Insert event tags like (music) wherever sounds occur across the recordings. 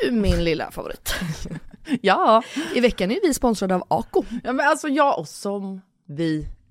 Du min lilla favorit. (laughs) Ja. I veckan är vi sponsrade av Ako. ja, men alltså jag och som vi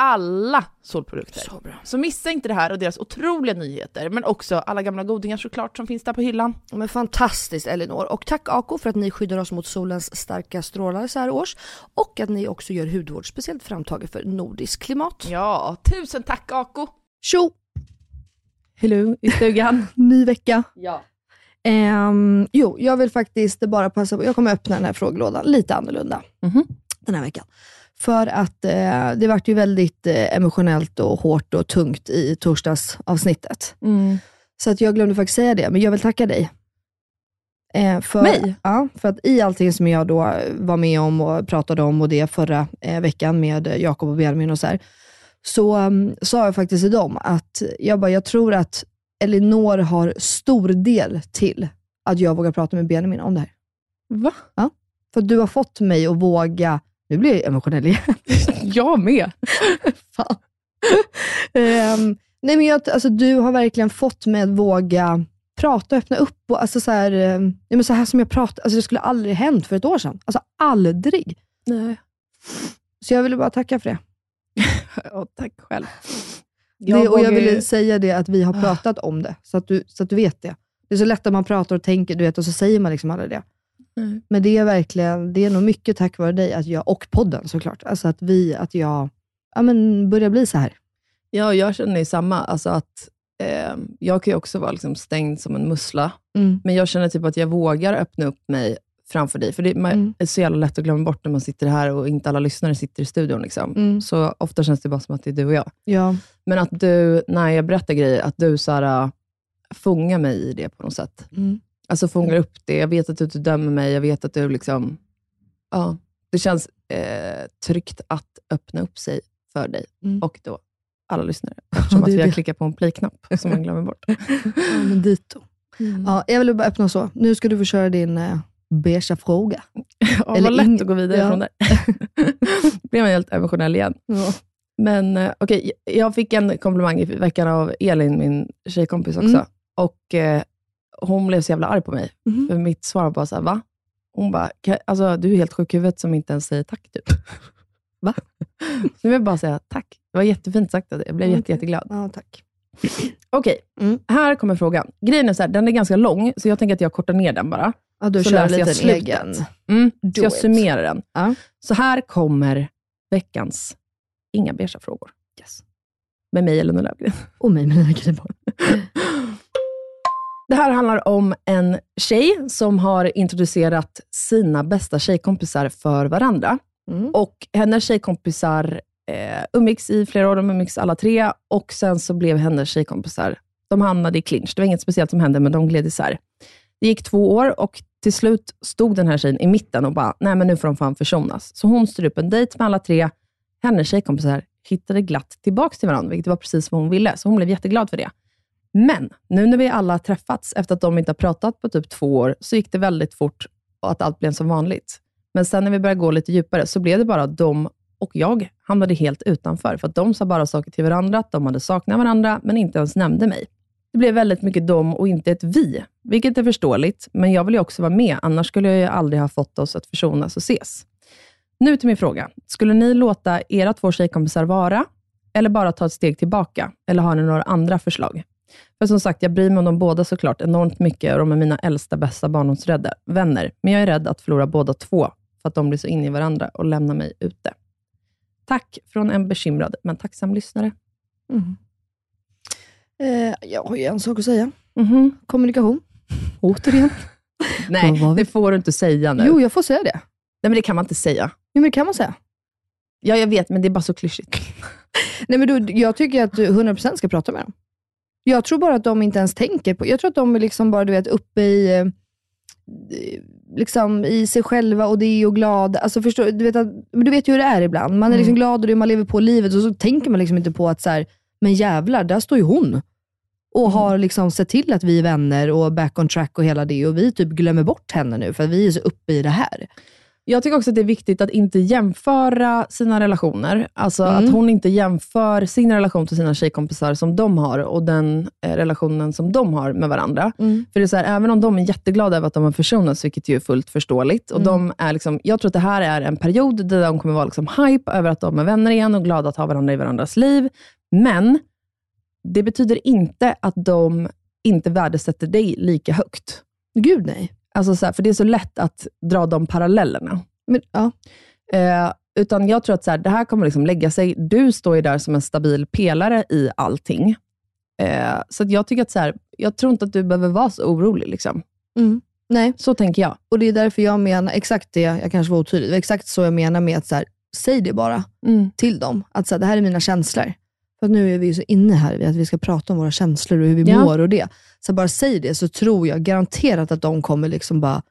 Alla solprodukter. Så bra. Så missa inte det här och deras otroliga nyheter, men också alla gamla godingar såklart som finns där på hyllan. Men fantastiskt Elinor. Och tack Ako för att ni skyddar oss mot solens starka strålar så här års. Och att ni också gör hudvård speciellt framtaget för nordiskt klimat. Ja, tusen tack Ako! Tjo! Hello, i stugan. (laughs) Ny vecka. ja. Ehm, jo, jag vill faktiskt bara passa på, jag kommer öppna den här frågelådan lite annorlunda Mhm. den här veckan. För att eh, det vart ju väldigt eh, emotionellt och hårt och tungt i torsdagsavsnittet. Mm. Så att jag glömde faktiskt säga det, men jag vill tacka dig. Eh, för, Mig? Ja, för att i allting som jag då var med om och pratade om och det förra eh, veckan med Jakob och Benjamin och så här, så um, sa jag faktiskt till dem att jag, bara, jag tror att Elinor har stor del till att jag vågar prata med Benjamin om det här. Va? För att du har fått mig att våga, nu blir jag emotionell igen. (laughs) Jag med. (laughs) Fan. Ehm, nej men jag, alltså, du har verkligen fått mig att våga prata och öppna upp. Och, alltså, så, här, eh, ja, men så här som jag pratar, alltså, det skulle aldrig hänt för ett år sedan. Alltså aldrig. Nej. Så jag ville bara tacka för det. (laughs) Ja, tack själv. det och jag ville ju- säga det att vi har pratat om det, så att, du, så att du vet det. Det är så lätt att man pratar och tänker, du vet, och så säger man liksom aldrig det. Mm. Men det är verkligen, det är nog mycket tack vare dig att jag, och podden såklart, alltså att vi, att jag ja, men börjar bli så här. Ja, jag känner ju samma. Alltså att, eh, jag kan ju också vara liksom stängd som en mussla, Mm. men jag känner typ att jag vågar öppna upp mig framför dig. För det man, Mm. är så jävla lätt att glömma bort när man sitter här och inte alla lyssnare sitter i studion. Liksom. Mm. Så ofta känns det bara som att det är du och jag. Ja. Men att du, när jag berättar grejer, att du så här, äh, fångar mig i det på något sätt. Mm. Alltså fångar upp det. Jag vet att du inte dömer mig. Jag vet att du liksom... Ja, det känns eh, tryggt att öppna upp sig för dig Mm. och då alla lyssnare. Eftersom det att vi har det. klickat på en play-knapp som man glömmer bort. (laughs) Ja, men dito. Ja, jag vill bara öppna så. Nu ska du få köra din eh, beiga fråga. (laughs) Ja, Eller vad lätt ing- att gå vidare ja. från där. (laughs) blev man helt emotionell igen. Ja. Men eh, okej, jag fick en komplimang i veckan av Elin, min tjejkompis också. Mm. Och eh, hon blev så jävla arg på mig. Mhm. För mitt svar var bara så här, va? Hon bara, "Ka- alltså, du är helt sjuk i huvudet som inte ens säger tack. Typ. (laughs) Va? Jag vill bara säga tack. Det var jättefint sagt. av dig. Jag blev jätte, Okej. jätteglad. Ja, tack. Okej, Mm. här kommer frågan. Grejen är så här, den är ganska lång, så jag tänker att jag kortar ner den bara. Ja, du Så kör jag lite en slutet. egen. Mm. Do Så jag it. summerar den. Ja. Så här kommer veckans Inga beiga frågor. Yes. Med mig, Elinor Löfgren. Och mig med mina gripar. (laughs) Det här handlar om en tjej som har introducerat sina bästa tjejkompisar för varandra. Mm. Och hennes tjejkompisar eh, umgicks i flera år, de umgicks alla tre och sen så blev hennes tjejkompisar, de hamnade i clinch. Det var inget speciellt som hände, men de gled isär. Det gick två år och till slut stod den här tjejen i mitten och bara, nej men nu får de fan försonas. Så hon stod upp en dejt med alla tre. Hennes tjejkompisar hittade glatt tillbaka till varandra, vilket var precis vad hon ville, så hon blev jätteglad för det. Men nu när vi alla träffats, efter att de inte har pratat på typ två år, så gick det väldigt fort och att allt blev som vanligt. Men sen när vi började gå lite djupare, så blev det bara de och jag hamnade helt utanför. För att de sa bara saker till varandra, att de hade saknat varandra, men inte ens nämnde mig. Det blev väldigt mycket de och inte ett vi, vilket är förståeligt, men jag vill ju också vara med, annars skulle jag ju aldrig ha fått oss att försonas och ses. Nu till min fråga. Skulle ni låta era två tjejkompisar vara, eller bara ta ett steg tillbaka? Eller har ni några andra förslag? För som sagt, jag bryr mig om dem båda såklart enormt mycket och de är mina äldsta, bästa barndomsrädda vänner. Men jag är rädd att förlora båda två, för att de blir så inne i varandra och lämnar mig ute. Tack från en bekymrad, men tacksam lyssnare. Mm. Eh, jag har ju en sak att säga. Mhm. Kommunikation. (laughs) Återigen? (laughs) Nej, det får du inte säga nu. Jo, jag får säga det. Nej, men det kan man inte säga. Jo, men det kan man säga. Ja, jag vet, men det är bara så klyschigt. (laughs) Nej, men du, jag tycker att du 100% ska prata med dem. Jag tror bara att de inte ens tänker på... Jag tror att de är liksom bara du vet, uppe i, eh, liksom, i sig själva och det och glad. Alltså, förstår, du, vet att, du vet ju hur det är ibland. Man är liksom glad och det, man lever på livet och så tänker man liksom inte på att så här, men jävlar, där står ju hon. Och har liksom sett till att vi är vänner och back on track och hela det. Och vi typ glömmer bort henne nu för att vi är så uppe i det här. Jag tycker också att det är viktigt att inte jämföra sina relationer. Alltså Mm. att hon inte jämför sin relation till sina tjejkompisar som de har och den eh, relationen som de har med varandra. För det är så här, även om de är jätteglada över att de har försonats, vilket ju är fullt förståeligt. Och de är liksom, jag tror att det här är en period där de kommer vara liksom hype över att de är vänner igen och glada att ha varandra i varandras liv. Men det betyder inte att de inte värdesätter dig lika högt. Gud nej. Alltså så här, för det är så lätt att dra de parallellerna. Men, ja. Eh, utan jag tror att så här, det här kommer liksom lägga sig. Du står ju där som en stabil pelare i allting. Eh, så jag tycker att så här, jag tror inte att du behöver vara så orolig. Liksom. Mm. Nej. Så tänker jag. Och det är därför jag menar, exakt det, jag kanske var otydlig, exakt så jag menar med att så här, säg det bara Mm. till dem. Att så här, det här är mina känslor. För nu är vi ju så inne här vid att vi ska prata om våra känslor och hur vi Ja. mår och det. Så bara säg det så tror jag garanterat att de kommer liksom bara,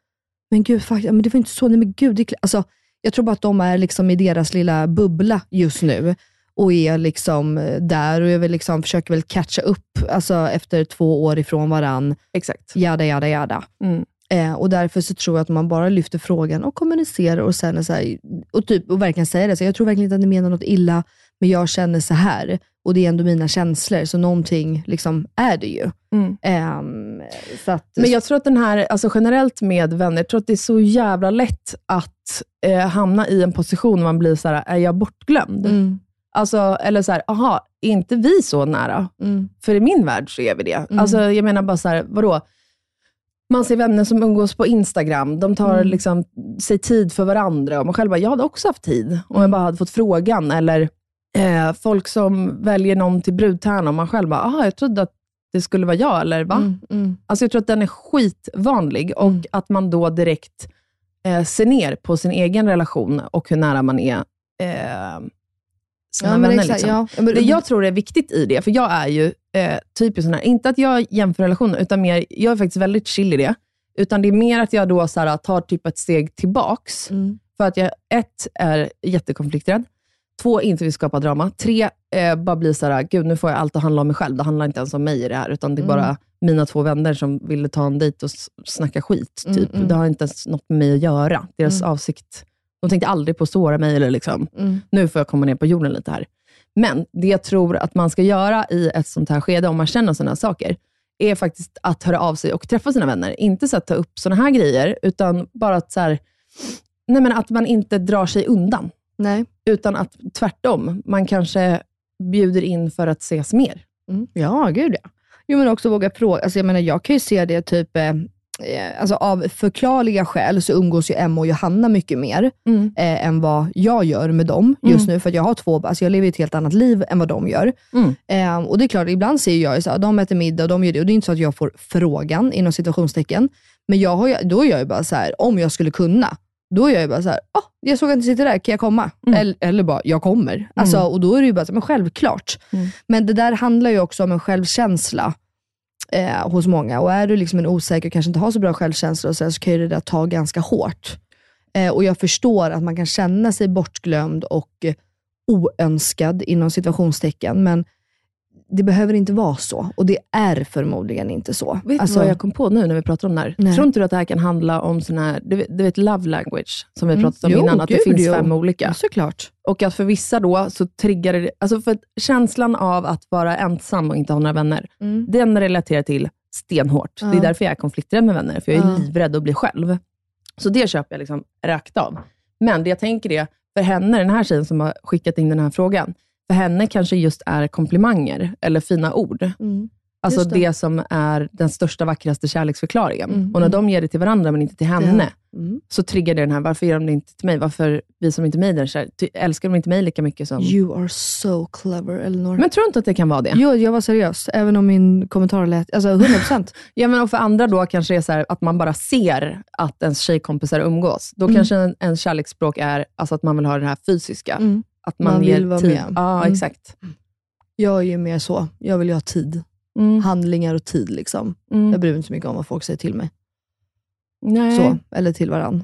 men gud, ja, men det var inte så, nej men gud. Det är klart." alltså, jag tror bara att de är liksom i deras lilla bubbla just nu och är liksom eh, där och jag vill liksom, försöker väl catcha upp alltså, efter två år ifrån varann. Exakt. Jada, jada, jada. Mm. Eh, och därför så tror jag att man bara lyfter frågan och kommunicerar och sen så här, och, typ, och verkligen säger det. Så jag tror verkligen inte att ni menar något illa, men jag känner så här och det är ändå mina känslor, så någonting liksom är det ju. Mm. Ehm, så att, Men jag tror att den här, alltså generellt med vänner, jag tror att det är så jävla lätt att eh, hamna i en position där man blir så här, är jag bortglömd? mm, Alltså, eller så här, aha, är inte vi så nära? mm, För i min värld så är vi det. Mm. Alltså, jag menar bara så här, vadå? Man ser vänner som umgås på Instagram, de tar Mm. liksom, sig tid för varandra. Och man själv bara, jag hade också haft tid om Mm. jag bara hade fått frågan. Eller eh, folk som väljer någon till brudtärna och man själv bara, aha, jag trodde att det skulle vara jag, eller va? mm, mm, Alltså jag tror att den är skitvanlig och Mm. att man då direkt eh, ser ner på sin egen relation och hur nära man är eh, sina Ja, vänner. exakt, liksom. ja. Men- Det jag tror är viktigt i det, för jag är ju eh, typiskt sån här, inte att jag jämför relationer, utan mer, jag är faktiskt väldigt chill i det, Utan det är mer att jag då så här, tar typ ett steg tillbaks. Mm. För att jag, ett, är jättekonflikträdd. Två, inte vill skapa drama. Tre, eh, bara blir så här, gud nu får jag allt att handla om mig själv. Det handlar inte ens om mig i det här, utan det är Mm. bara mina två vänner som ville ta en dejt och snacka skit. Mm, Typ. mm. Det har inte ens något med mig att göra. Deras Mm. avsikt, de tänkte aldrig på att såra mig. Eller liksom. Mm. Nu får jag komma ner på jorden lite här. Men det jag tror att man ska göra i ett sånt här skede, om man känner sådana här saker, är faktiskt att höra av sig och träffa sina vänner. Inte så att ta upp sådana här grejer, utan bara att, så här, nej men att man inte drar sig undan. Nej. Utan att tvärtom, man kanske bjuder in för att ses mer. Mm. Ja, gud ja. Jo, men också våga fråga. Alltså, jag menar, jag kan ju se det typ, eh, eh, alltså, av förklarliga skäl så umgås ju Emma och Johanna mycket mer Mm. eh, än vad jag gör med dem just nu. För att jag har två, alltså jag lever ett helt annat liv än vad de gör. Mm. Eh, och det är klart, ibland ser jag här, de äter middag och de gör det. Och det är inte så att jag får frågan inom situationstecken. Men jag har, då är jag ju bara så här, om jag skulle kunna, då är jag ju bara så här, ah, jag såg att ni sitter där, kan jag komma? Mm. Eller, eller bara, jag kommer. Alltså, och då är det ju bara så, men självklart. Mm. Men det där handlar ju också om en självkänsla eh, hos många. Och är du liksom en osäker och kanske inte har så bra självkänsla, och så, här, så kan ju det där ta ganska hårt. Eh, och jag förstår att man kan känna sig bortglömd och eh, oönskad inom situationstecken, men det behöver inte vara så. Och det är förmodligen inte så. Vet Alltså, du vad jag kom på nu när vi pratar om det här? Nej. Tror inte du att det här kan handla om sån här, du, vet- du vet love language, som vi Mm. pratat om Jo, innan, att det gud, finns jo. fem olika. Såklart. Och att för vissa då så triggar det, alltså för känslan av att vara ensam och inte ha några vänner, Mm. den relaterar till stenhårt. Ja. Det är därför jag är konflikträdd med vänner, för jag är Ja. livrädd att bli själv. Så det köper jag liksom rakt av. Men det jag tänker är, för henne, den här tjejen som har skickat in den här frågan, för henne kanske just är komplimanger eller fina ord. Mm. Alltså det. det. som är den största, vackraste kärleksförklaringen. Mm, Och när mm. de ger det till varandra, men inte till henne, Mm. så triggar det den här, varför ger de det inte till mig? Varför visar de inte mig den kär- ty- Älskar de inte mig lika mycket som... You are so clever, Elinor. Men tror du inte att det kan vara det? Jo, jag var seriös, även om min kommentar lät... Alltså 100%. (laughs) Ja, men och för andra då kanske det är så här att man bara ser att ens tjejkompisar umgås. Då Mm. kanske en, en kärleksspråk är alltså att man vill ha det här fysiska. Mm. Att man, Man vill vara tid. med. Ja, Mm. exakt. Jag är ju mer så. Jag vill ju ha tid. Mm. Handlingar och tid. liksom. Mm. Jag bryr mig inte så mycket om vad folk säger till mig. Nej. Så, eller till varann.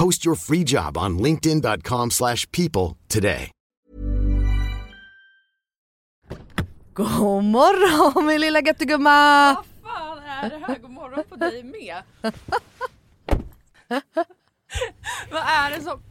Post your free job on linkedin.com/people slash people today. God morgon min lilla göttegumma! Vad fan är det här? God morgon på dig med. (laughs) vad, är det som,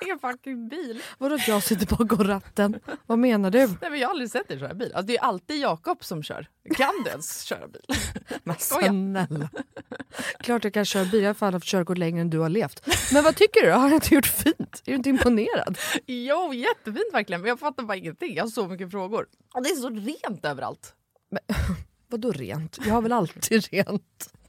en fucking bil. Vadå att jag sitter bakom ratten? Vad menar du? Nej, men jag har aldrig sett dig köra bil. Alltså, det är alltid Jakob som kör. Kan du ens köra bil? (laughs) Men snälla. Klart jag kan köra bil, jag har fan haft körkort längre än du har levt. Men vad tycker du? Har jag inte gjort fint? Är du inte imponerad? Jo, jättefint verkligen. Men jag fattar bara ingenting. Jag har så mycket frågor. Och det är så rent överallt. (laughs) Vadå rent? Jag har väl alltid rent?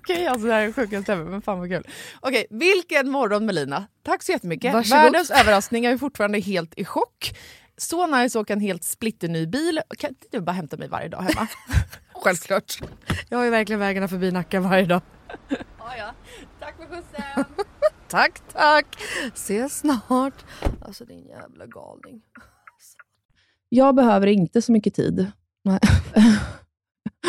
Okej, alltså det här är det sjukaste ever, men fan vad kul. Okej, vilken morgon Melina. Tack så jättemycket. Varsågod. Världens överraskning, jag är fortfarande helt i chock. Så nice att åka en helt splitterny bil. Kan inte du bara hämta mig varje dag hemma? (laughs) Självklart. Jag har ju verkligen vägarna förbi Nacka varje dag. ja, ja. Tack för skjutsen. (laughs) Tack tack! Ses snart. Alltså din jävla galning. jag behöver inte så mycket tid. (laughs)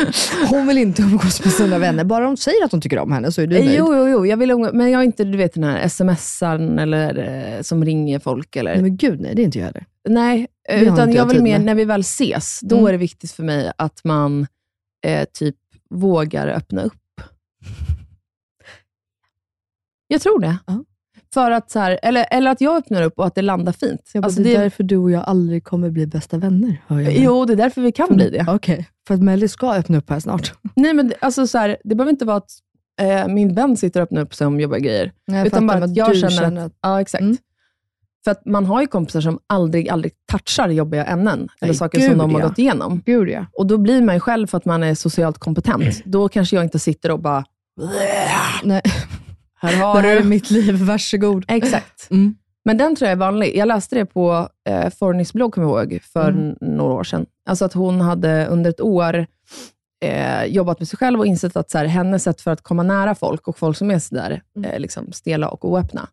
(laughs) Hon vill inte umgås med sina vänner. Bara de säger att de tycker om henne så är du nöjd. Jo, jo, jo. Jag vill umgås, men jag är inte du vet, den här smsaren eller eh, som ringer folk. Eller... Nej men gud nej, det är inte jag heller. Nej, utan jag vill mer, när vi väl ses, då Mm. är det viktigt för mig att man eh, typ vågar öppna upp. (laughs) Jag tror det. Ja. För att så här, eller, eller att jag öppnar upp och att det landar fint. Bara, Alltså, det är därför du och jag aldrig kommer bli bästa vänner. Hör jag nu. Jo, det är därför vi kan bli det. Okej, för att Melly ska öppna upp här snart. (laughs) Nej, men det- alltså, så här, det behöver inte vara att eh, min vän sitter och öppnar upp sig om jobbiga grejer. Nej, utan bara att jag känner, känner att, Ja, exakt. Mm. För att man har ju kompisar som aldrig, aldrig touchar jobbiga ämnen, eller Nej, saker gud, som de har ja. gått igenom. Gud ja. Och då blir man ju själv, för att man är socialt kompetent, då kanske jag inte sitter och bara, Nej. Här Det har här är du. mitt liv, (laughs) varsågod. Exakt. Mm. Men den tror jag är vanlig. Jag läste det på eh, Fornys blogg, kommer jag ihåg, för Mm. några år sedan. Alltså att hon hade under ett år eh, jobbat med sig själv och insett att så här, hennes sätt för att komma nära folk och folk som är sådär Mm. eh, liksom stela och oöppna,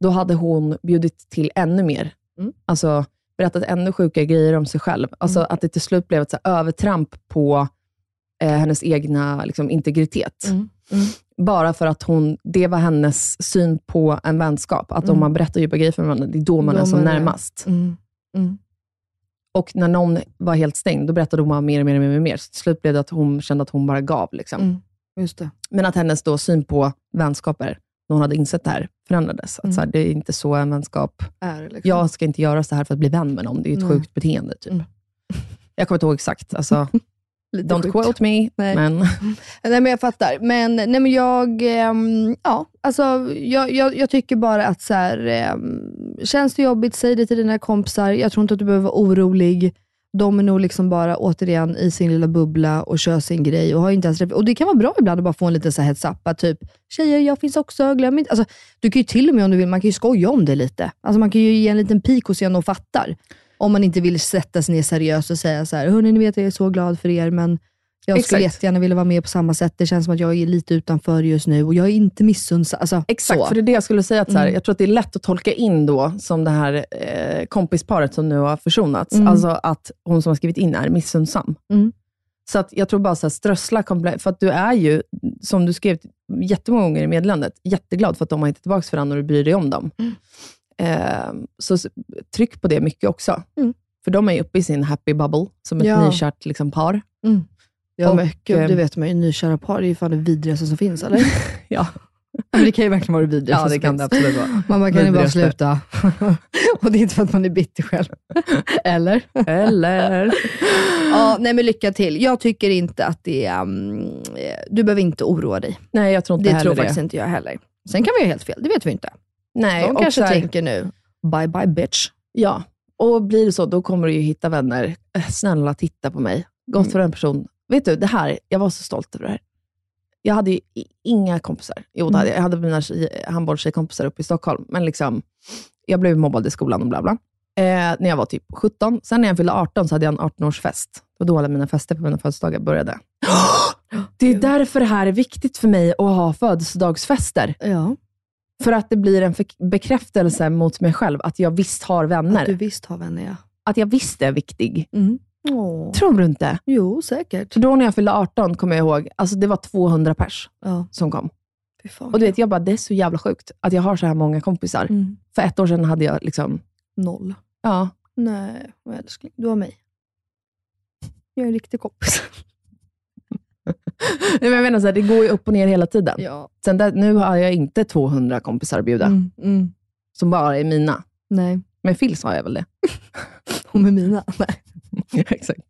då hade hon bjudit till ännu mer. Mm. Alltså berättat ännu sjukare grejer om sig själv. Alltså att det till slut blev ett så här, övertramp på eh, hennes egna liksom, integritet. Mm. Bara för att hon, det var hennes syn på en vänskap. Att om Mm. man berättar djupa grejer för varandra, det är då man Då är som man är- närmast. Mm. Mm. Och när någon var helt stängd, då berättade hon mer och mer, och mer, och mer. Så till slut blev det att hon kände att hon bara gav. Liksom. Mm. Men att hennes då syn på vänskaper, när hon hade insett det här, förändrades. Att Mm. så här, det är inte så en vänskap... Är, liksom. Jag ska inte göra så här för att bli vän med någon. Det är ett Nej. sjukt beteende. Typ. Mm. Jag kommer inte ihåg exakt. Alltså, (laughs) don't quote me, Nej. men... (laughs) Nej men jag fattar. Men, nej, men jag, ehm, ja, alltså, jag, jag, jag tycker bara att så här, ehm, känns det jobbigt, säg det till dina kompisar. Jag tror inte att du behöver vara orolig. De är nog liksom bara återigen i sin lilla bubbla och kör sin grej. Och, har inte ens, och Det kan vara bra ibland att bara få en liten så här heads up. Typ, tjejer, jag finns också, glöm inte. Alltså, du kan ju till och med om du vill, man kan ju skoja om det lite. Alltså, man kan ju ge en liten pik och se om de fattar. Om man inte vill sätta sig ner seriöst och säga så här, hörni, ni vet jag är så glad för er, men jag skulle Exakt. jättegärna vilja vara med på samma sätt. Det känns som att jag är lite utanför just nu och jag är inte missunnsam. Alltså, Exakt, så. för det är det jag skulle säga. Att så här, Mm. Jag tror att det är lätt att tolka in då, som det här eh, kompisparet som nu har försonats. Mm. Alltså att hon som har skrivit in är missunnsam. Mm. Så att jag tror bara så här, strössla komple- för att du är ju, som du skrev jättemånga gånger i meddelandet, jätteglad för att de har hittat tillbaka för varandra och du bryr dig om dem. Eh, så tryck på det mycket också. Mm. För de är ju uppe i sin happy bubble, som ett Ja. nykärt liksom, par. Mm. Ja, Och, gud, eh, det vet man ju. Nykära par, det är ju fan det vidrigaste som finns, eller? (laughs) Ja. (laughs) men det kan ju verkligen vara det vidrigaste Ja, det som kan det finns. absolut vara. (laughs) Man kan ju bara sluta. och det är inte för att man är bitter själv. eller? Eller? ja, nej men lycka till. Jag tycker inte att det är... Um, du behöver inte oroa dig. Nej, jag tror inte Det heller tror det. faktiskt inte jag heller. Sen kan vi ha helt fel, det vet vi inte. Nej, De kanske här- tänker nu, bye bye bitch. Ja, och blir det så, då kommer du ju hitta vänner. Eh, Snälla, titta på mig. Gott Mm. för en person. Vet du, det här, jag var så stolt över det här. Jag hade ju inga kompisar. Jo, det Mm. hade jag. Jag hade mina tjej- handbollstjejkompisar uppe i Stockholm, men liksom, jag blev mobbad i skolan och bla bla. Eh, när jag var typ 17. Sen när jag fyllde 18 så hade jag en 18-årsfest. Och då alla mina fester på mina födelsedagar började. (gasps) Det är därför det här är viktigt för mig att ha födelsedagsfester. Ja, För att det blir en bekräftelse mot mig själv, att jag visst har vänner. att du visst har vänner ja. Att jag visst är viktig. Mm. Tror du inte? Jo, säkert. För då när jag fyllde 18 kommer jag ihåg, alltså det var 200 pers Ja, som kom. fan. Och du vet, jag bara, det är så jävla sjukt att jag har så här många kompisar. Mm. För ett år sedan hade jag liksom, Noll. ja, Nej, älskling. Du har mig. Jag är en riktig kompis. Nej, men jag menar så här, det går ju upp och ner hela tiden. Ja. Sen där, nu har jag inte 200 kompisar att bjuda, Mm, mm. som bara är mina. Nej, Men Fils har jag väl det. (laughs) och med mina. (laughs) Nej. (laughs) Exakt.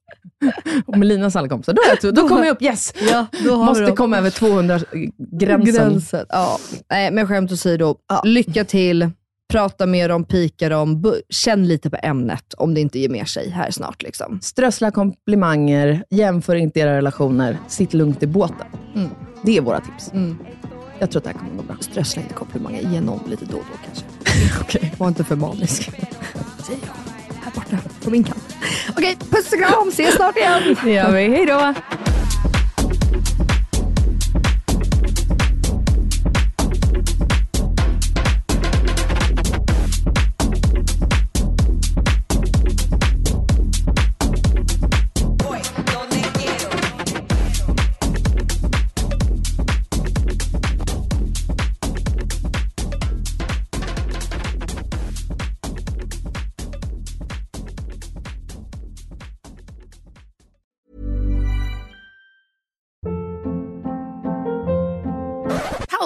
Och med Linas alla kompisar, då, jag, då kommer jag upp, yes! Ja, Måste komma över 200-gränsen. Gränsen. Ja. Nej, men skämt åsido, lycka till. Prata med dem, pika dem, känn lite på ämnet om det inte ger med sig här snart. Liksom. Strössla komplimanger, jämför inte era relationer, sitt lugnt i båten. Mm. Det är våra tips. Mm. Jag tror att det här kommer gå bra. Strössla inte komplimanger, ge någon lite då och då kanske. (laughs) Okej. Var inte för manisk. Säger jag, här borta på min kant. Okej, puss och kram, ses snart igen. Det gör vi. Hej då!